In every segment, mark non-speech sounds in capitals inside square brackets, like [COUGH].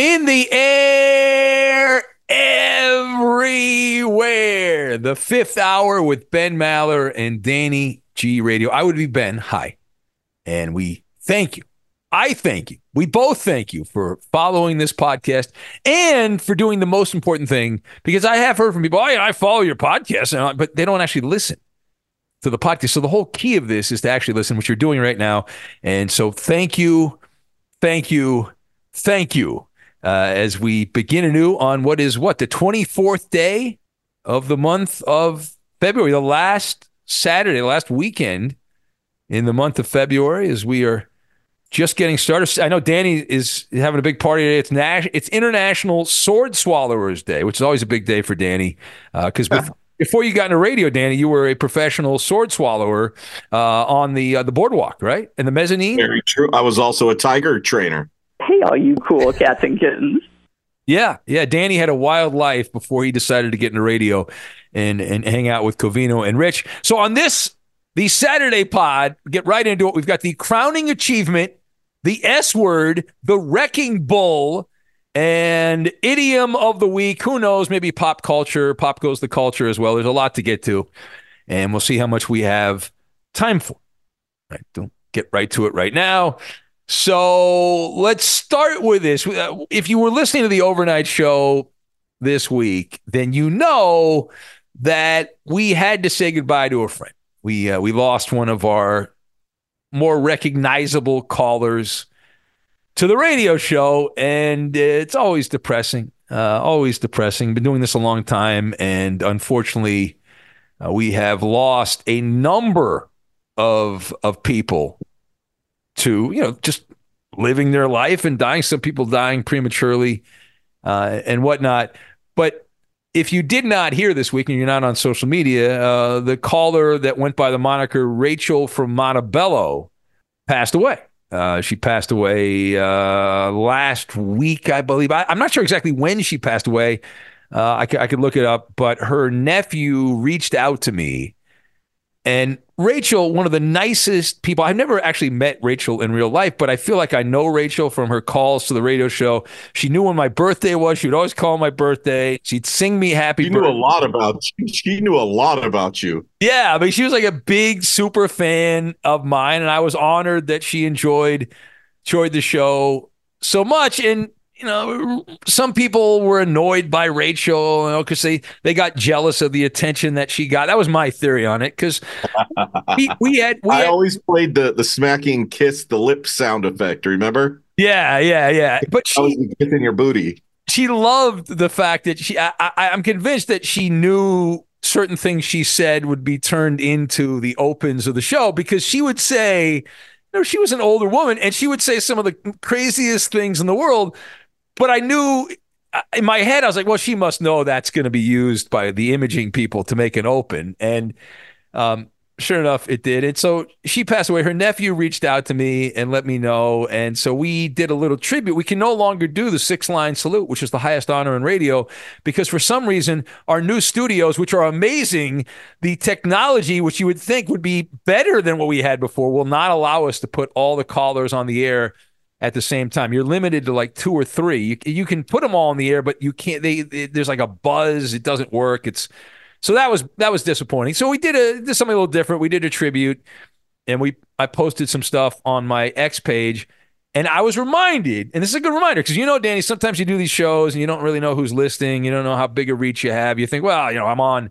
In the air, everywhere. The fifth hour with Ben Maller and Danny G Radio. I would be Ben. Hi. And we thank you. I thank you. We both thank you for following this podcast and for doing the most important thing because I have heard from people, oh, I follow your podcast, I- but they don't actually listen to the podcast. So the whole key of this is to actually listen, which you're doing right now. And so thank you, thank you, thank you uh, as we begin anew on what is what the 24th day of the month of February, the last Saturday, the last weekend in the month of February, as we are just getting started. I know Danny is having a big party today. It's Nash, it's International Sword Swallowers Day, which is always a big day for Danny because before you got into radio, Danny, you were a professional sword swallower uh, on the uh, the boardwalk, right, and the mezzanine. Very true. I was also a tiger trainer. Hey, all you cool [LAUGHS] cats and kittens. Yeah, yeah. Danny had a wild life before he decided to get into radio and and hang out with Covino and Rich. So on this the Saturday pod, get right into it. We've got the crowning achievement, the S word, the wrecking bull, and idiom of the week. Who knows? Maybe pop culture. Pop goes the culture as well. There's a lot to get to, and we'll see how much we have time for. Right, don't get right to it right now. So let's start with this. Uh, If you were listening to the overnight show this week, then you know that we had to say goodbye to a friend. We uh, we lost one of our more recognizable callers to the radio show, and it's always depressing. Uh, always depressing. Been doing this a long time, and unfortunately, uh, we have lost a number of of people to you know just living their life and dying. Some people dying prematurely uh, and whatnot. But if you did not hear this week and you're not on social media, uh, the caller that went by the moniker Rachel from Montebello passed away. Uh, she passed away uh, last week, I believe. I, I'm not sure exactly when she passed away. Uh, I could look it up, but her nephew reached out to me. And Rachel, one of the nicest people, I've never actually met Rachel in real life, but I feel like I know Rachel from her calls to the radio show. She knew when my birthday was. She would always call my birthday. She'd sing me happy She knew a lot about you. [LAUGHS] She knew a lot about you. Yeah, I mean, she was like a big super fan of mine, and I was honored that she enjoyed enjoyed the show so much. And you know, some people were annoyed by Rachel, you know, because they they got jealous of the attention that she got. That was my theory on it because [LAUGHS] we, we, had. We I had, always played the the smacking kiss, the lip sound effect. Remember? Yeah, yeah, yeah. But she the kiss in your booty. she loved the fact that she. I, I, I'm convinced that she knew certain things she said would be turned into the opens of the show because she would say, you know, she was an older woman and she would say some of the craziest things in the world. But I knew uh, in my head, I was like, well, she must know that's going to be used by the imaging people to make an open. And um, sure enough, it did. And so she passed away. Her nephew reached out to me and let me know. And so we did a little tribute. We can no longer do the six line salute, which is the highest honor in radio, because for some reason, our new studios, which are amazing, the technology, which you would think would be better than what we had before, will not allow us to put all the callers on the air at the same time. You're limited to like two or three. You, you can put them all in the air, but you can't. They, they there's like a buzz. It doesn't work. It's so that was that was disappointing. So we did a did something a little different. We did a tribute, and we I posted some stuff on my X page, and I was reminded, and this is a good reminder because you know, Danny, sometimes you do these shows and you don't really know who's listening. You don't know how big a reach you have. You think, well, you know, I'm on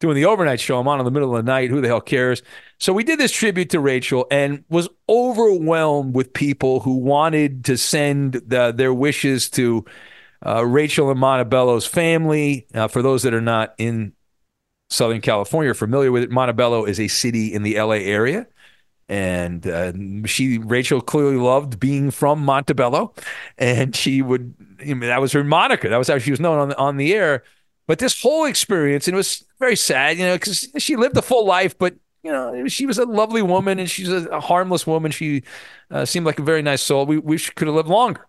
doing the overnight show. I'm on in the middle of the night. Who the hell cares? So we did this tribute to Rachel and was overwhelmed with people who wanted to send the, their wishes to uh, Rachel and Montebello's family. Uh, for those that are not in Southern California, are familiar with it, Montebello is a city in the LA area. And uh, she, Rachel, clearly loved being from Montebello, and she would. I mean, that was her moniker. That was how she was known on the, on the air. But this whole experience, and it was very sad, you know, because she lived a full life, but you know, she was a lovely woman and she's a, a harmless woman. She uh, seemed like a very nice soul. We wish could have lived longer.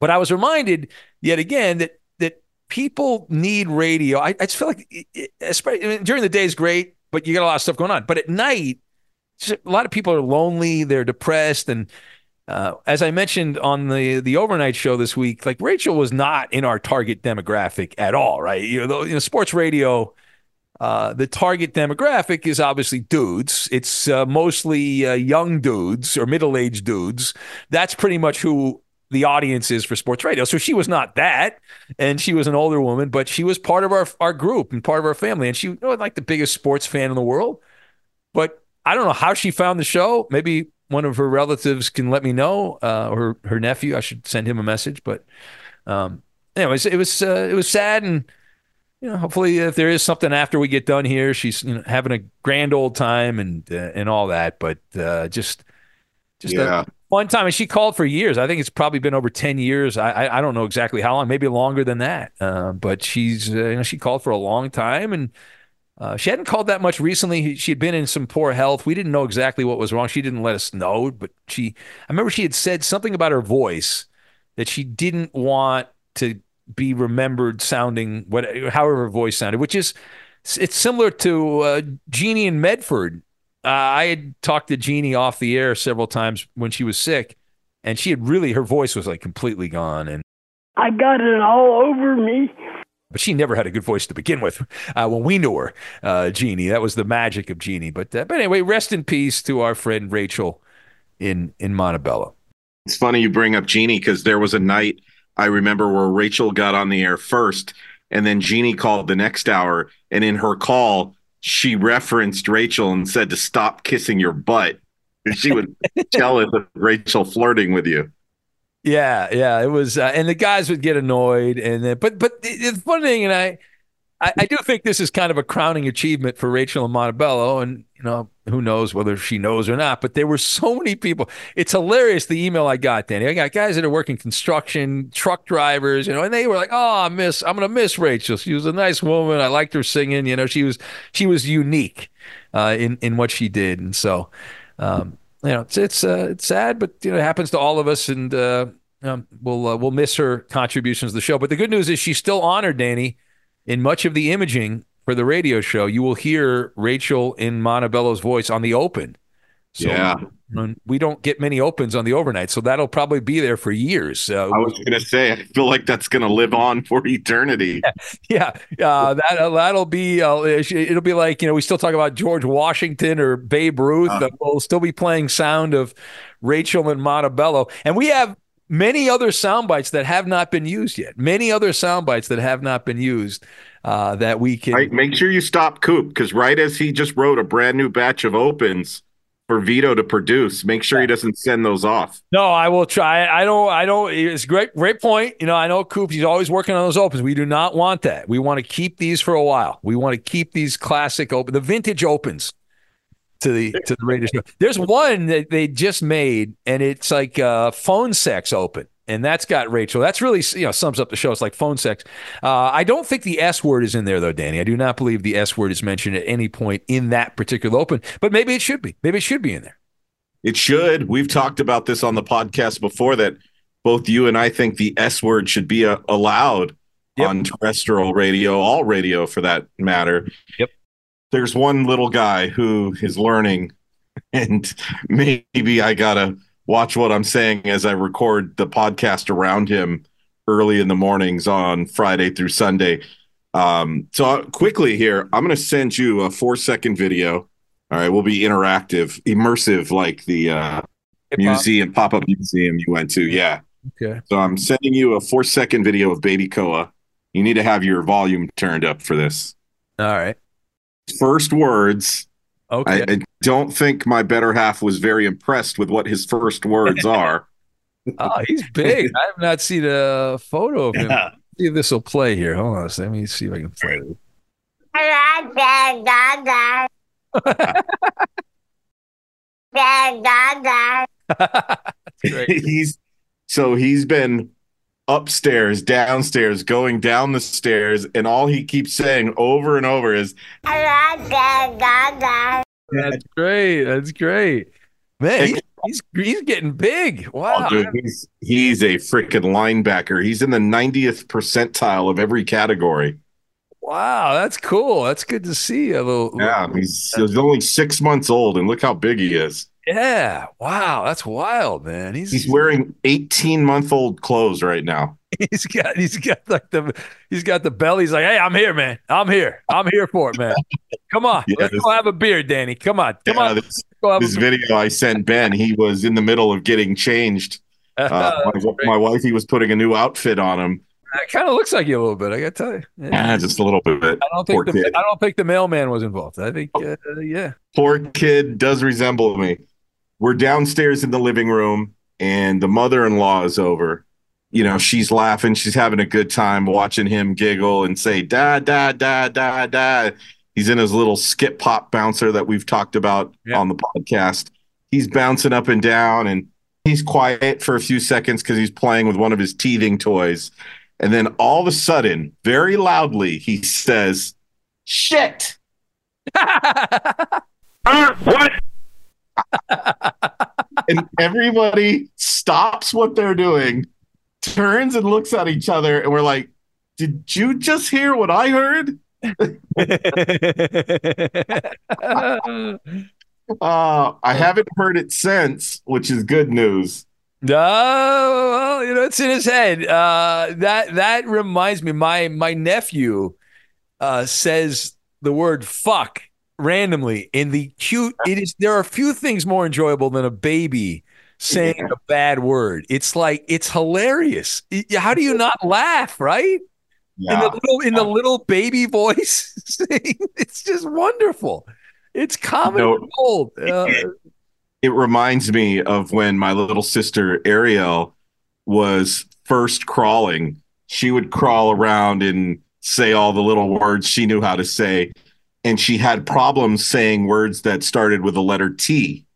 But I was reminded yet again that that people need radio. I, I just feel like, it, it, especially I mean, during the day is great, but you got a lot of stuff going on. But at night, a lot of people are lonely, they're depressed, and uh, as I mentioned on the the overnight show this week, like Rachel was not in our target demographic at all, right? You know, you know sports radio. Uh, the target demographic is obviously dudes. It's uh, mostly uh, young dudes or middle aged dudes. That's pretty much who the audience is for sports radio. So she was not that, and she was an older woman, but she was part of our our group and part of our family. And she was like the biggest sports fan in the world. But I don't know how she found the show. Maybe one of her relatives can let me know, uh, or her, nephew. I should send him a message. But um, anyways, it was uh, it was sad, and you know, hopefully, if there is something after we get done here, she's you know, having a grand old time and uh, and all that. But uh, just just Yeah. a fun time. And she called for years. I think it's probably been over ten years. I I, I don't know exactly how long, maybe longer than that. Uh, but she's uh, you know she called for a long time and. Uh, she hadn't called that much recently. She had been in some poor health. We didn't know exactly what was wrong. She didn't let us know, but she, I remember she had said something about her voice that she didn't want to be remembered sounding what, however her voice sounded, which is, it's similar to uh, Jeannie in Medford. Uh, I had talked to Jeannie off the air several times when she was sick, and she had really, her voice was like completely gone. And I got it all over me. But she never had a good voice to begin with. Uh, when we knew her, uh, Jeannie, that was the magic of Jeannie. But uh, but anyway, rest in peace to our friend Rachel in in Montebello. It's funny you bring up Jeannie because there was a night I remember where Rachel got on the air first, and then Jeannie called the next hour, and in her call she referenced Rachel and said to stop kissing your butt. She would [LAUGHS] jealous of Rachel flirting with you. Yeah, yeah, it was, uh, and the guys would get annoyed, and then, but but the, the funny thing, and I, I, I do think this is kind of a crowning achievement for Rachel and Montebello, and you know who knows whether she knows or not, but there were so many people. It's hilarious the email I got, Danny. I got guys that are working construction, truck drivers, you know, and they were like, "Oh, I miss, I'm gonna miss Rachel. She was a nice woman. I liked her singing. You know, she was she was unique uh, in in what she did, and so." Um, you know, it's it's uh, it's sad, but you know, it happens to all of us, and uh, um, we'll uh, we'll miss her contributions to the show. But the good news is she's still honored, Danny, in much of the imaging for the radio show. You will hear Rachel in Montebello's voice on the open So Yeah. we don't get many opens on the overnight, so that'll probably be there for years. Uh, I was going to say, I feel like that's going to live on [LAUGHS] for eternity. [LAUGHS] yeah, uh, that that'll be uh, it'll be like you know we still talk about George Washington or Babe Ruth. Uh. Uh, we'll still be playing sound of Rachel and Montebello, and we have many other sound bites that have not been used yet. Many other sound bites that have not been used uh, that we can. Right, make sure you stop Coop because right as he just wrote a brand new batch of opens for Vito to produce, make sure he doesn't send those off. No, I will try. I don't. I don't. It's a great, great point. You know, I know Coop. He's always working on those opens. We do not want that. We want to keep these for a while. We want to keep these classic open, the vintage opens, to the to the radio show. There's one that they just made, and it's like uh, phone sex open, and that's got Rachel. That's really you know sums up the show. It's like phone sex. Uh, I don't think the S word is in there though, Danny. I do not believe the S word is mentioned at any point in that particular open, but maybe it should be. Maybe it should be in there. It should. We've talked about this on the podcast before that both you and I think the S word should be uh, allowed Yep. on terrestrial radio, all radio for that matter. Yep. There's one little guy who is learning, [LAUGHS] and maybe I got to watch what I'm saying as I record the podcast around him early in the mornings on Friday through Sunday. Um, so uh, quickly here, I'm going to send you a four second video. All right, we'll be interactive, immersive, like the uh, Hip-hop. museum pop up museum you went to. Yeah. Okay. So I'm sending you a four second video of Baby Koa. You need to have your volume turned up for this. All right. First words. Okay. I, I don't think my better half was very impressed with what his first words [LAUGHS] are. Oh, he's big. I have not seen a photo of him. See if this will play here. Hold on. Let me see if I can play it. [LAUGHS] Great. [LAUGHS] he's so he's been upstairs, downstairs, going down the stairs, and all he keeps saying over and over is That's great. That's great. Man, he's, he's, he's getting big. Oh, wow. Oh, dude, he's he's a freaking linebacker. He's in the 90th percentile of every category. Wow. That's cool. That's good to see. A little. Yeah, he's, he's only six months old, and look how big he is. Yeah. Wow. That's wild, man. He's He's wearing 18 month old clothes right now. [LAUGHS] he's got he's got like the he's got the belly. He's like, hey, I'm here, man. I'm here. I'm here for it, man. Come on, Yeah, let's this- go have a beer, Danny. Come on, come Yeah, on. this, this video I sent Ben, he was in the middle of getting changed. [LAUGHS] Uh, my, my wife, he was putting a new outfit on him. It kind of looks like you a little bit. I gotta tell you. Yeah. Ah, just a little bit. I don't Poor think the kid. I don't think the mailman was involved. I think uh, yeah. Poor kid does resemble me. We're downstairs in the living room, and the mother in law is over. You know, she's laughing. She's having a good time watching him giggle and say, da, da, da, da, da. He's in his little Skip Hop bouncer that we've talked about Yeah. on the podcast. He's bouncing up and down, and he's quiet for a few seconds because he's playing with one of his teething toys. And then all of a sudden, very loudly, he says, shit. [LAUGHS] Uh, what? And everybody stops what they're doing, turns and looks at each other, and we're like, "Did you just hear what I heard?" [LAUGHS] Uh, I haven't heard it since, which is good news. No, well, you know, it's in his head. Uh, that that reminds me, my my nephew uh, says the word "fuck" randomly in the cute. It is. There are a few things more enjoyable than a baby saying Yeah. a bad word. It's like it's hilarious. How do you not laugh? Right in the little in the little baby [LAUGHS] voice, it's just wonderful. It's comedy No. gold. Uh, it reminds me of when my little sister Ariel was first crawling. She would crawl around and say all the little words she knew how to say. And she had problems saying words that started with the letter T.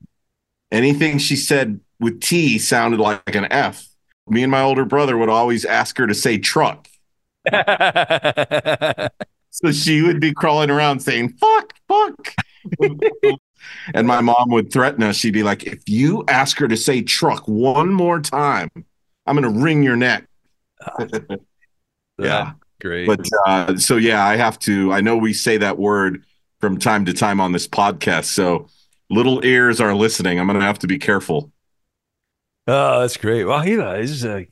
Anything she said with T sounded like an F. Me and my older brother would always ask her to say truck. [LAUGHS] So she would be crawling around saying, fuck, fuck. and my mom would threaten us. She'd be like, if you ask her to say truck one more time, I'm going to wring your neck. Ah. [LAUGHS] yeah. Great. But uh, so, yeah, I have to, I know we say that word from time to time on this podcast. So little ears are listening. I'm gonna have to be careful. Oh, that's great. Well, he he's uh,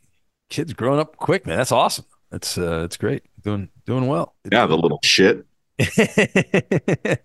kid's growing up quick, man. That's awesome. That's uh, that's great. Doing doing well. Yeah, the little shit. [LAUGHS]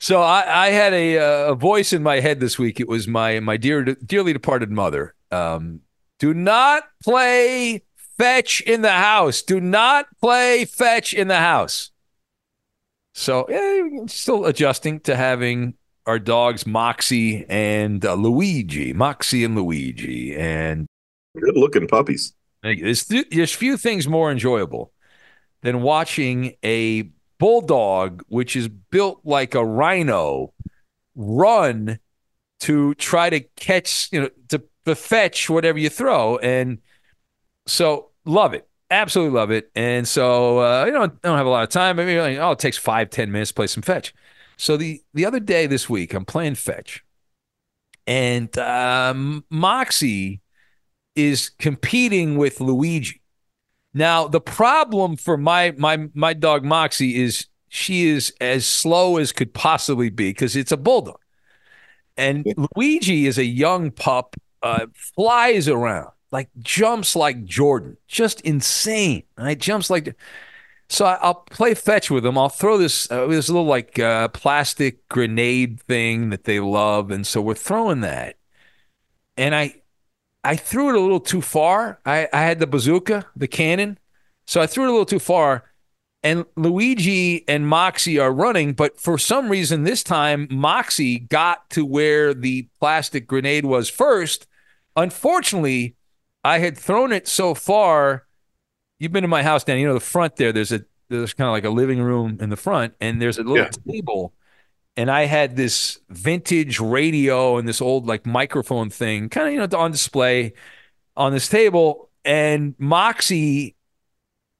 So I, I had a, uh, a voice in my head this week. It was my my dear dearly departed mother. Um, do not play fetch in the house. Do not play fetch in the house. So yeah, still adjusting to having our dogs Moxie and uh, Luigi, Moxie and Luigi, and good looking puppies. There's, there's few things more enjoyable than watching a bulldog, which is built like a rhino, run to try to catch, you know, to, to fetch whatever you throw. And so love it. Absolutely love it. And so, uh, you know, I don't have a lot of time. Maybe like, oh, it takes five, ten minutes to play some fetch. So the, the other day this week, I'm playing fetch. And um, Moxie is competing with Luigi. Now, the problem for my my my dog Moxie is she is as slow as could possibly be because it's a bulldog. And Luigi is a young pup, uh, flies around, like jumps like Jordan, just insane. Right? Jumps like. So I, will play fetch with him. I'll throw this uh, this little like uh, plastic grenade thing that they love, and so we're throwing that. And I I threw it a little too far. I, I had the bazooka, the cannon. So I threw it a little too far. And Luigi and Moxie are running, but for some reason this time Moxie got to where the plastic grenade was first. Unfortunately, I had thrown it so far. You've been to my house, Dan. You know the front there. There's a there's kind of like a living room in the front, and there's a little yeah. table and I had this vintage radio and this old like microphone thing, kind of you know on display on this table. And Moxie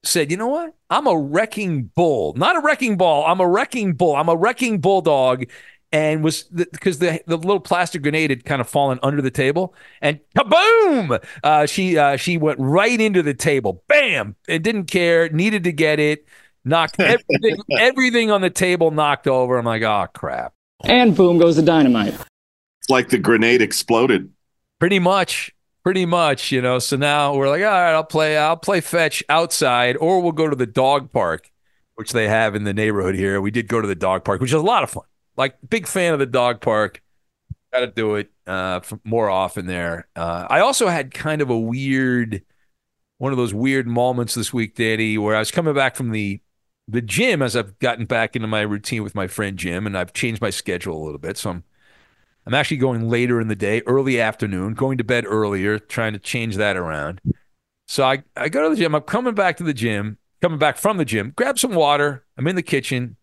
said, "You know what? I'm a wrecking bull, not a wrecking ball. I'm a wrecking bull. I'm a wrecking bulldog." And was because the, the, the little plastic grenade had kind of fallen under the table, and kaboom! Uh, she uh, she went right into the table, bam! It didn't care, needed to get it knocked [LAUGHS] everything, everything on the table knocked over. I'm like, oh crap. And boom goes the dynamite. It's like the grenade exploded. Pretty much. Pretty much, you know. So now we're like, all right, I'll play, I'll play fetch outside, or we'll go to the dog park, which they have in the neighborhood here. We did go to the dog park, which is a lot of fun. Like, big fan of the dog park. Got to do it uh, more often there. Uh, I also had kind of a weird, one of those weird moments this week, Danny, where I was coming back from the the gym as I've gotten back into my routine with my friend Jim, and I've changed my schedule a little bit. So I'm I'm actually going later in the day, early afternoon, going to bed earlier, trying to change that around. So I, I go to the gym. I'm coming back to the gym, coming back from the gym, grab some water. I'm in the kitchen,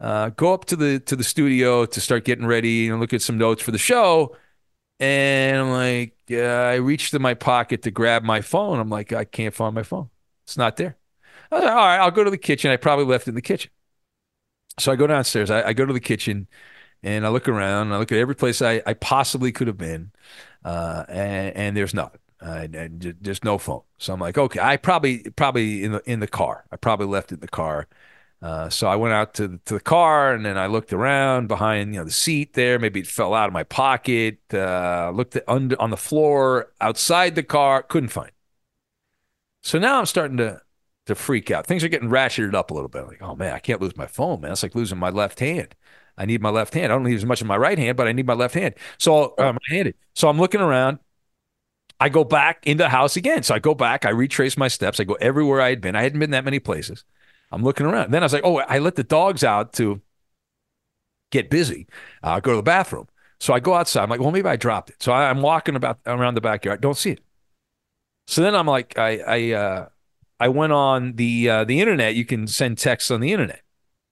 uh, go up to the to the studio to start getting ready and look at some notes for the show. And I'm like, uh, I reached in my pocket to grab my phone. I'm like, I can't find my phone. It's not there. I was like, All right, I'll go to the kitchen. I probably left it in the kitchen. So I go downstairs. I, I go to the kitchen and I look around. I look at every place I, I possibly could have been, uh, and, and, there's nothing. Uh, and there's no phone. So I'm like, okay, I probably probably in the in the car. I probably left it in the car. Uh, so I went out to the, to the car and then I looked around behind you know the seat there. Maybe it fell out of my pocket. Uh, looked under on the floor outside the car. Couldn't find. It. So now I'm starting to to freak out. Things are getting ratcheted up a little bit. Like, oh man, I can't lose my phone, man. It's like losing my left hand. I need my left hand. I don't need as much of my right hand, but I need my left hand. So I'm uh, handed. So I'm looking around. I go back into the house again. So I go back. I retrace my steps. I go everywhere I had been. I hadn't been that many places. I'm looking around. Then I was like, oh, I let the dogs out to get busy. Uh, go to the bathroom. So I go outside. I'm like, well, maybe I dropped it. So I, am walking about around the backyard. Don't see it. So then I'm like, I I uh, I went on the uh, the internet. You can send texts on the internet.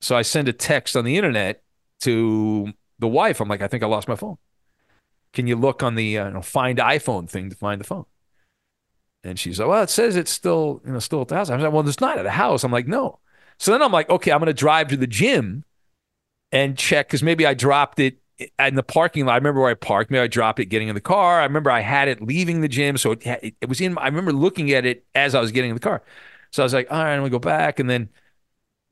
So I send a text on the internet to the wife. I'm like, I think I lost my phone. Can you look on the uh, find iPhone thing to find the phone? And she's like, well, it says it's still you know still at the house. I'm like, well, it's not at the house. I'm like, no. So then I'm like, okay, I'm going to drive to the gym and check because maybe I dropped it in the parking lot. I remember where I parked. Maybe I dropped it getting in the car. I remember I had it leaving the gym, so it, it was in. I remember looking at it as I was getting in the car. So I was like, all right, I'm gonna go back, and then,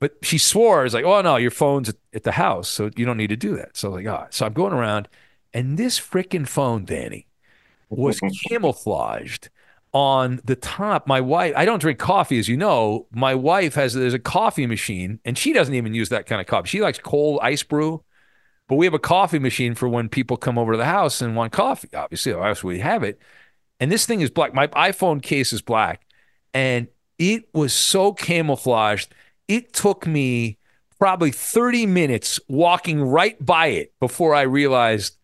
but she swore, "It's like, oh no, your phone's at, the house, so you don't need to do that." So I was like, oh, so I'm going around, and this freaking phone, Danny, was [LAUGHS] camouflaged on the top. My wife, I don't drink coffee, as you know. My wife has there's a coffee machine, and she doesn't even use that kind of coffee. She likes cold ice brew. But we have a coffee machine for when people come over to the house and want coffee. Obviously, else we have it. And this thing is black. My iPhone case is black. And it was so camouflaged. It took me probably 30 minutes walking right by it before I realized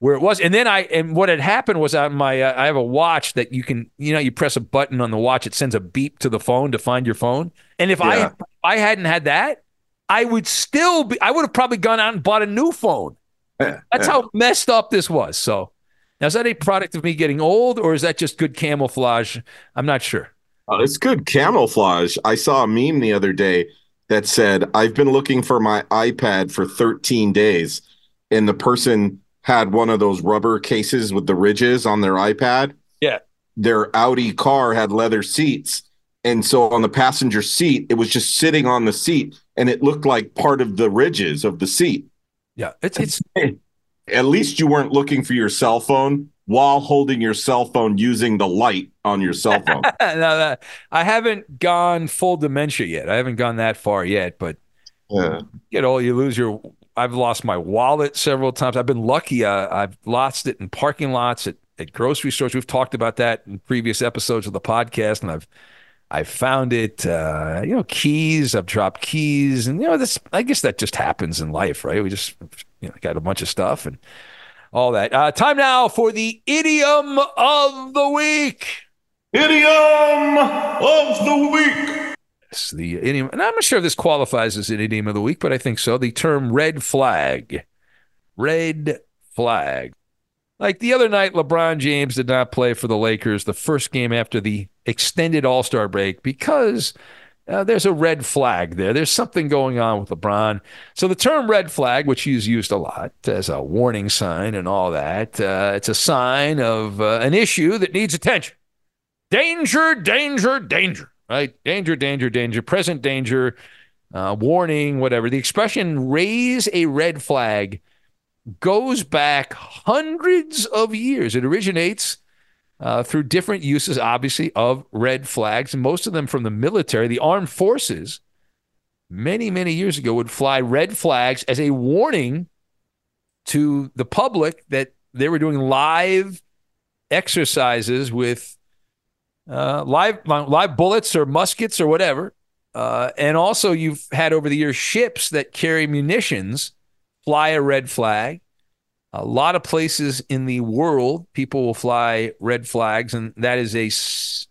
where it was. And then I, and what had happened was on my, uh, I have a watch that you can, you know, you press a button on the watch, it sends a beep to the phone to find your phone. And if yeah. I, I hadn't had that, I would still be, I would have probably gone out and bought a new phone. Yeah, That's yeah. how messed up this was. So now, is that a product of me getting old or is that just good camouflage? I'm not sure. Uh, it's good camouflage. I saw a meme the other day that said, I've been looking for my iPad for 13 days. And the person had one of those rubber cases with the ridges on their iPad. Yeah. Their Audi car had leather seats. And so on the passenger seat, it was just sitting on the seat and it looked like part of the ridges of the seat. Yeah, it's it's [LAUGHS] at least you weren't looking for your cell phone while holding your cell phone using the light on your cell phone. [LAUGHS] no, I haven't gone full dementia yet. I haven't gone that far yet, but yeah. you know, you lose your. I've lost my wallet several times. I've been lucky. Uh, I've lost it in parking lots at, at grocery stores. We've talked about that in previous episodes of the podcast, and I've I found it, uh, you know, keys. I've dropped keys, and you know, this. I guess that just happens in life, right? We just, you know, got a bunch of stuff and all that. Uh, time now for the idiom of the week. Idiom of the week. It's the idiom, and I'm not sure if this qualifies as an idiom of the week, but I think so. The term "red flag." Red flag. Like the other night, LeBron James did not play for the Lakers the first game after the extended All Star break because uh, there's a red flag there. There's something going on with LeBron. So the term red flag, which he's used a lot as a warning sign and all that, uh, it's a sign of uh, an issue that needs attention. Danger, danger, danger, right? Danger, danger, danger, present danger, uh, warning, whatever. The expression raise a red flag goes back hundreds of years. It originates uh, through different uses, obviously, of red flags, most of them from the military. The armed forces, many, many years ago, would fly red flags as a warning to the public that they were doing live exercises with uh, live live bullets or muskets or whatever. Uh, and also, you've had over the years ships that carry munitions fly a red flag. A lot of places in the world, people will fly red flags, and that is a,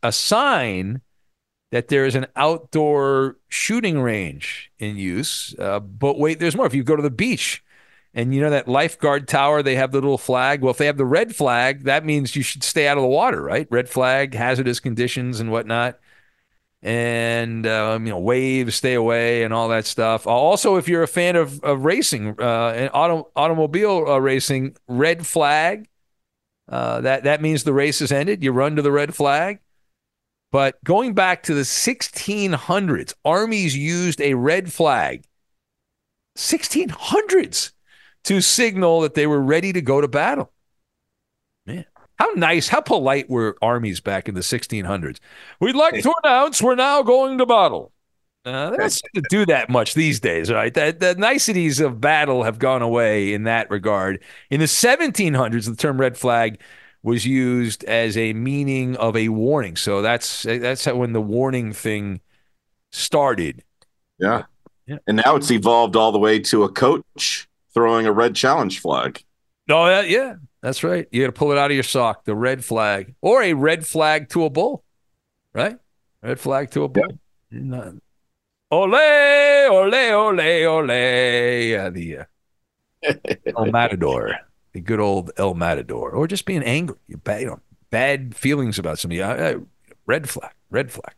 a sign that there is an outdoor shooting range in use. Uh, but wait, there's more. If you go to the beach and you know that lifeguard tower, they have the little flag. Well, if they have the red flag, that means you should stay out of the water, right? Red flag, hazardous conditions and whatnot. And um, you know, waves, stay away, and all that stuff. Also, if you're a fan of, of racing uh, and auto, automobile uh, racing, red flag. Uh, that that means the race is ended. You run to the red flag. But going back to the 1600s, armies used a red flag. 1600s to signal that they were ready to go to battle. How nice, how polite were armies back in the 1600s? We'd like to announce we're now going to battle. Uh, they don't seem to do that much these days, right? The, the niceties of battle have gone away in that regard. In the 1700s, the term red flag was used as a meaning of a warning. So that's that's when the warning thing started. Yeah. yeah. And now it's evolved all the way to a coach throwing a red challenge flag. Oh, yeah, yeah. That's right. You got to pull it out of your sock, the red flag, or a red flag to a bull, right? Red flag to a bull. Yeah. Ole, ole, ole, ole. Yeah, the uh, [LAUGHS] El Matador the good old El Matador, or just being angry, you bad, you know, bad feelings about somebody. Uh, red flag, red flag.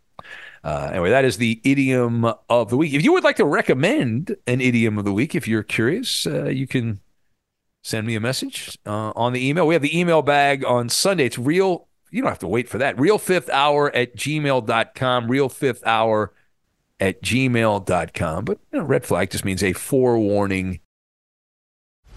Uh, anyway, that is the idiom of the week. If you would like to recommend an idiom of the week, if you're curious, uh, you can send me a message uh, on the email. We have the email bag on Sunday. It's real. You don't have to wait for that. Real fifth hour at gmail.com. Real fifth hour at gmail.com. But you know, red flag just means a forewarning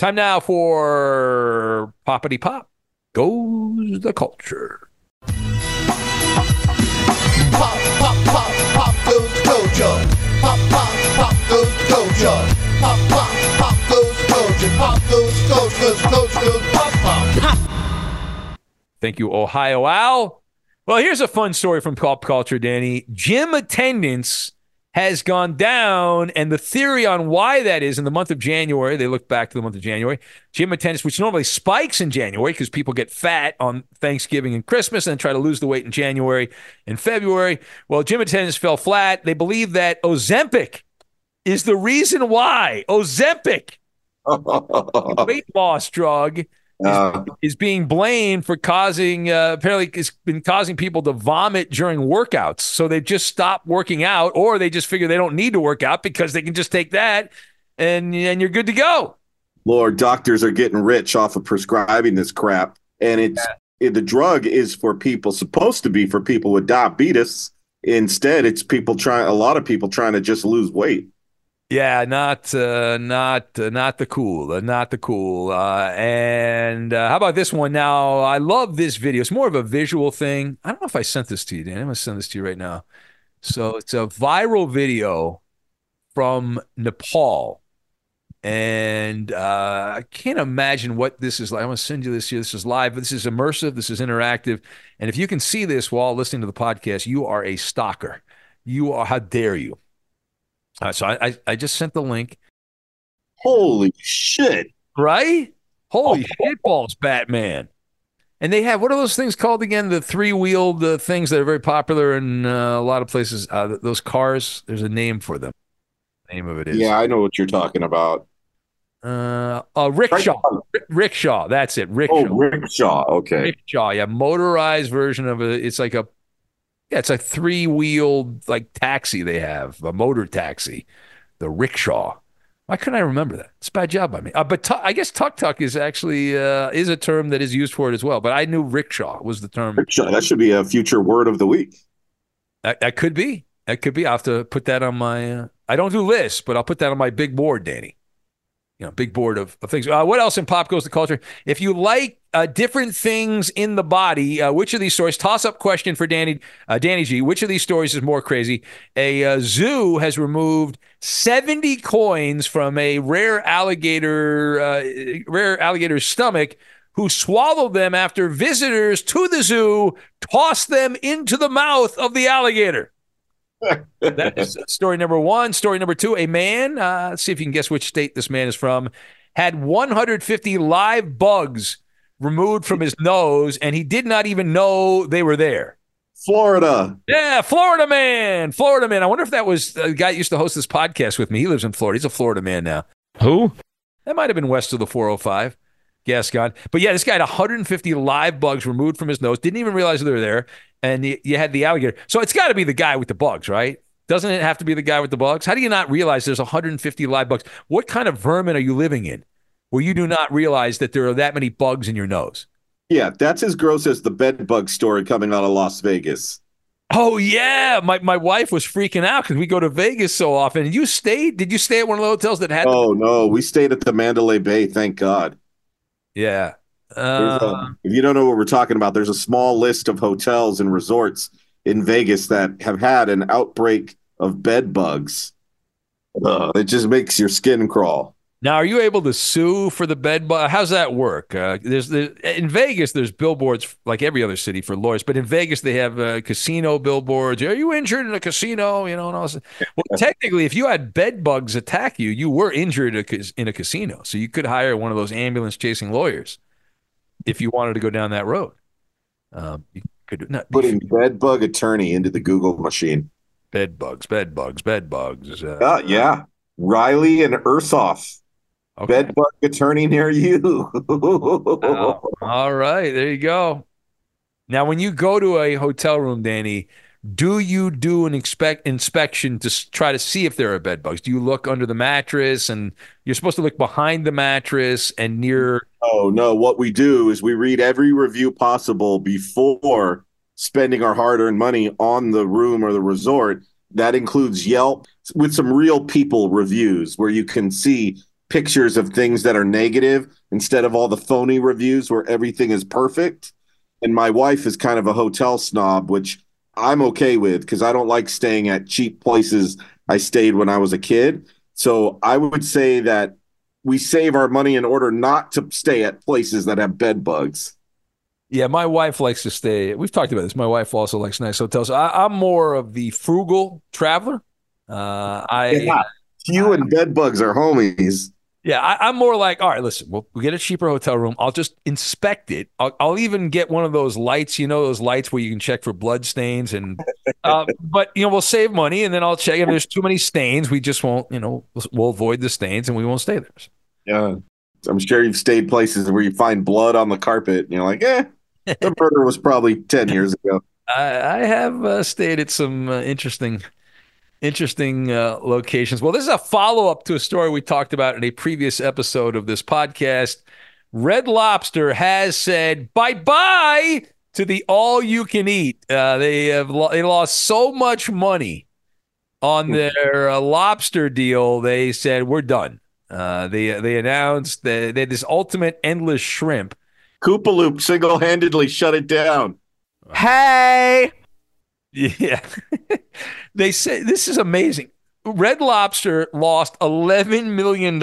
Time now for Poppity Pop Goes the Culture. Pop, pop, pop, pop goes the culture. Pop, pop, pop goes the culture. Pop, pop, pop goes the culture. Pop goes the culture, goes the culture, goes pop, pop. Thank you, Ohio Al. Well, here's a fun story from pop culture, Danny. Gym attendance has gone down. And the theory on why that is in the month of January, they look back to the month of January, gym attendance, which normally spikes in January because people get fat on Thanksgiving and Christmas and try to lose the weight in January and February. Well, gym attendance fell flat. They believe that Ozempic is the reason why. Ozempic, [LAUGHS] weight loss drug uh, is, being blamed for causing uh, apparently it's been causing people to vomit during workouts. So they just stop working out, or they just figure they don't need to work out because they can just take that and and you're good to go. Lord, doctors are getting rich off of prescribing this crap, and it's it, the drug is for people supposed to be for people with diabetes. Instead, it's people trying a lot of people trying to just lose weight. Yeah, not uh, not uh, not the cool, uh, not the cool. Uh, and uh, how about this one? Now, I love this video. It's more of a visual thing. I don't know if I sent this to you, Dan. I'm gonna send this to you right now. So it's a viral video from Nepal, and uh, I can't imagine what this is like. I'm gonna send you this here. This is live. This is immersive. This is interactive. And if you can see this while listening to the podcast, you are a stalker. You are. How dare you? Uh, so I, I, I just sent the link. Holy shit! Right? Holy oh. shit balls, Batman! And they have what are those things called again? The three wheeled uh, things that are very popular in uh, a lot of places. Uh, those cars. There's a name for them. The name of it is. Yeah, I know what you're talking about. Uh, uh rickshaw. R- rickshaw. That's it. Rickshaw. Oh, rickshaw. Okay. Rickshaw. Yeah, motorized version of it. It's like a yeah, it's a three wheeled like taxi they have, a motor taxi, the rickshaw. Why couldn't I remember that? It's a bad job by me. Uh, but t- I guess tuk tuk is actually uh, is a term that is used for it as well. But I knew rickshaw was the term. Rickshaw. That should be a future word of the week. That, that could be. That could be. I have to put that on my. Uh, I don't do lists, but I'll put that on my big board, Danny you know, big board of, of things. Uh, what else in pop goes the culture? If you like uh, different things in the body, uh, which of these stories? Toss up question for Danny, uh, Danny G. Which of these stories is more crazy? A uh, zoo has removed seventy coins from a rare alligator, uh, rare alligator's stomach. Who swallowed them after visitors to the zoo tossed them into the mouth of the alligator? That is story number one. Story number two: A man. Uh, let's see if you can guess which state this man is from. Had 150 live bugs removed from his nose, and he did not even know they were there. Florida. Yeah, Florida man. Florida man. I wonder if that was the guy that used to host this podcast with me. He lives in Florida. He's a Florida man now. Who? That might have been west of the 405. Gascon. But yeah, this guy had 150 live bugs removed from his nose. Didn't even realize they were there and you, you had the alligator. So it's got to be the guy with the bugs, right? Doesn't it have to be the guy with the bugs? How do you not realize there's 150 live bugs? What kind of vermin are you living in where you do not realize that there are that many bugs in your nose? Yeah, that's as gross as the bed bug story coming out of Las Vegas. Oh yeah, my my wife was freaking out because we go to Vegas so often. You stayed? Did you stay at one of the hotels that had? Oh no, we stayed at the Mandalay Bay. Thank God. Yeah, a, uh, if you don't know what we're talking about, there's a small list of hotels and resorts in Vegas that have had an outbreak of bed bugs. Uh, it just makes your skin crawl. Now, are you able to sue for the bed bug? How's that work? Uh, there's, there's in Vegas. There's billboards like every other city for lawyers, but in Vegas they have uh, casino billboards. Are you injured in a casino? You know, and all this. Well, technically, if you had bed bugs attack you, you were injured in a casino, so you could hire one of those ambulance chasing lawyers if you wanted to go down that road. Um, you could not putting bed bug attorney into the Google machine. Bed bugs, bed bugs, bed bugs. Uh, uh, yeah, Riley and Ursoff. Okay. Bed bug attorney near you. [LAUGHS] oh, all right, there you go. Now, when you go to a hotel room, Danny, do you do an expect inspection to try to see if there are bed bugs? Do you look under the mattress and you're supposed to look behind the mattress and near? Oh no! What we do is we read every review possible before spending our hard-earned money on the room or the resort. That includes Yelp with some real people reviews where you can see pictures of things that are negative instead of all the phony reviews where everything is perfect. And my wife is kind of a hotel snob, which I'm okay with because I don't like staying at cheap places I stayed when I was a kid. So I would say that we save our money in order not to stay at places that have bed bugs. Yeah, my wife likes to stay. We've talked about this. My wife also likes nice hotels. I, am more of the frugal traveler. Uh, I yeah, you and bed bugs are homies. Yeah, I, am more like, all right, listen, we'll, we'll, get a cheaper hotel room. I'll just inspect it. I'll, I'll, even get one of those lights, you know, those lights where you can check for blood stains. And, [LAUGHS] uh, but, you know, we'll save money and then I'll check if there's too many stains. We just won't, you know, we'll, we'll avoid the stains and we won't stay there. Yeah. I'm sure you've stayed places where you find blood on the carpet and you're like, eh, the [LAUGHS] murder was probably 10 years ago. I, I have uh, stayed at some uh, interesting interesting uh, locations. Well, this is a follow up to a story we talked about in a previous episode of this podcast. Red Lobster has said bye bye to the all you can eat. Uh, they have lo- they lost so much money on their uh, lobster deal. They said we're done. Uh, they they announced that they had this ultimate endless shrimp. Koopaloop single handedly shut it down. Hey. Yeah. they say this is amazing. Red Lobster lost $11 million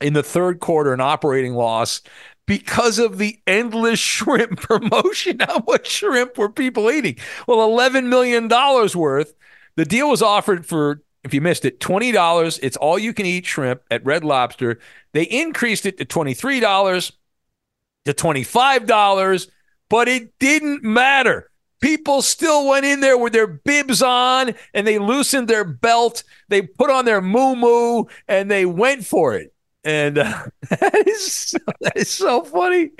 in the third quarter in operating loss because of the endless [LAUGHS] shrimp promotion. [LAUGHS] How much shrimp were people eating? Well, $11 million worth. The deal was offered for, if you missed it, $20. It's all you can eat shrimp at Red Lobster. They increased it to $23 to $25, but it didn't matter. People still went in there with their bibs on and they loosened their belt. They put on their moo moo and they went for it. And uh, [LAUGHS] that is so, that is so funny.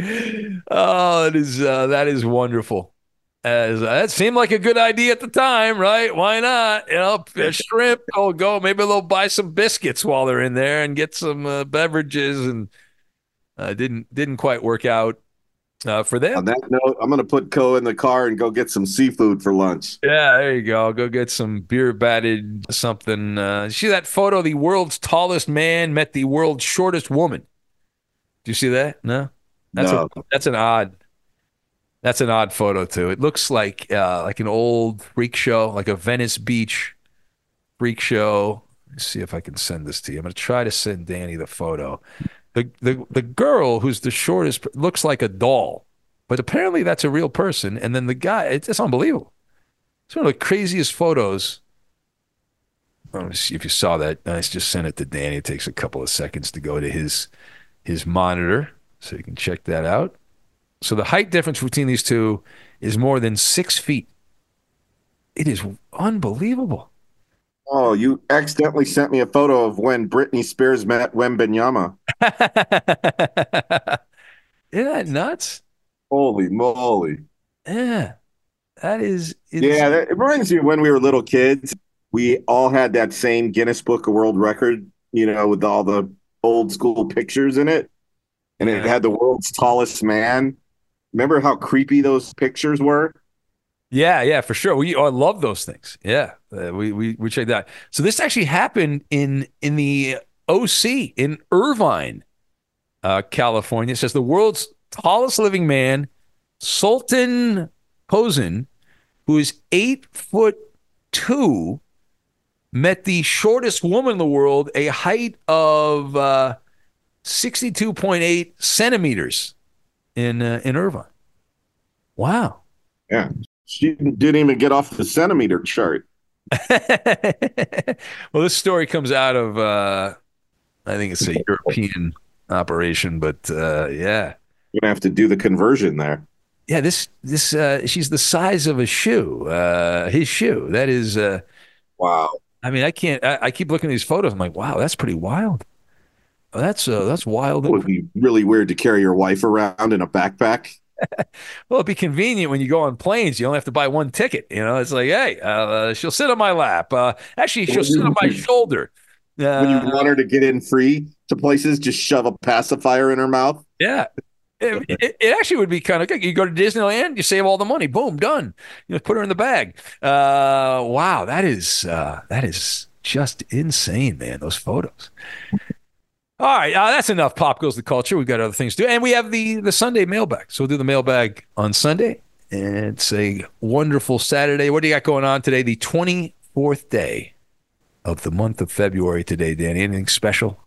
Oh, it is uh, that is wonderful. As uh, that seemed like a good idea at the time, right? Why not? You know, shrimp. Oh, go. Maybe they'll buy some biscuits while they're in there and get some uh, beverages. And uh, didn't didn't quite work out uh, for them. On that note, I'm going to put Co in the car and go get some seafood for lunch. Yeah, there you go. Go get some beer batted something. Uh, see that photo? The world's tallest man met the world's shortest woman. Do you see that? No, that's No. A, that's an odd. That's an odd photo too. It looks like uh, like an old freak show, like a Venice Beach freak show. Let's see if I can send this to you. I'm going to try to send Danny the photo. The, the the girl who's the shortest looks like a doll, but apparently that's a real person. And then the guy, it's, it's unbelievable. It's one of the craziest photos. Let me see if you saw that. I just sent it to Danny. It takes a couple of seconds to go to his his monitor, so you can check that out. So the height difference between these two is more than six feet. It is unbelievable. Oh, you accidentally sent me a photo of when Britney Spears met Wembanyama. [LAUGHS] Isn't that nuts? Holy moly. Yeah. That is Yeah, that, it reminds me of when we were little kids. We all had that same Guinness Book of World Record, you know, with all the old school pictures in it. And it had the world's tallest man. Remember how creepy those pictures were? Yeah, yeah, for sure. We I love those things. Yeah, uh, we we we checked that. So this actually happened in in the OC in Irvine, uh, California. It says the world's tallest living man, Sultan Kosen, who is eight foot two, met the shortest woman in the world, a height of uh, sixty two point eight centimeters in uh, in Irvine. Wow. Yeah. She didn't even get off the centimeter chart. [LAUGHS] well, this story comes out of, uh, I think it's a European operation, but uh, yeah, You're gonna have to do the conversion there. yeah. This this uh, she's the size of a shoe, uh, his shoe. That is, uh, wow. I mean, I can't. I, I keep looking at these photos. I'm like, wow, that's pretty wild. Oh, That's uh, that's wild. It would be really weird to carry your wife around in a backpack. [LAUGHS] Well, it'd be convenient when you go on planes. You only have to buy one ticket. You know, it's like, hey, uh, she'll sit on my lap. Uh, actually, she'll sit on my [LAUGHS] shoulder. When you Uh, want her to get in free to places, just shove a pacifier in her mouth. Yeah. It, it, it actually would be kind of good. You go to Disneyland, you save all the money. Boom, done. You know, put her in the bag. Uh, wow, that is uh, that is just insane, man. Those photos. All right, uh, that's enough. Pop goes the culture. We've got other things to do, and we have the the Sunday mailbag. So we'll do the mailbag on Sunday. And it's a wonderful Saturday. What do you got going on today? The twenty fourth day of the month of February today, Danny. Anything special?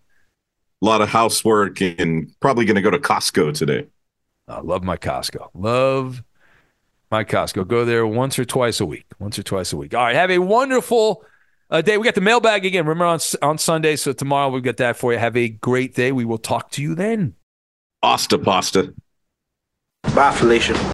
A lot of housework and probably going to go to Costco today. I love my Costco. Love my Costco. Go there once or twice a week. Once or twice a week. All right. Have a wonderful uh, day. We got the mailbag again. Remember on on Sunday. So tomorrow we've got that for you. Have a great day. We will talk to you then. Asta pasta. Bye, Felicia.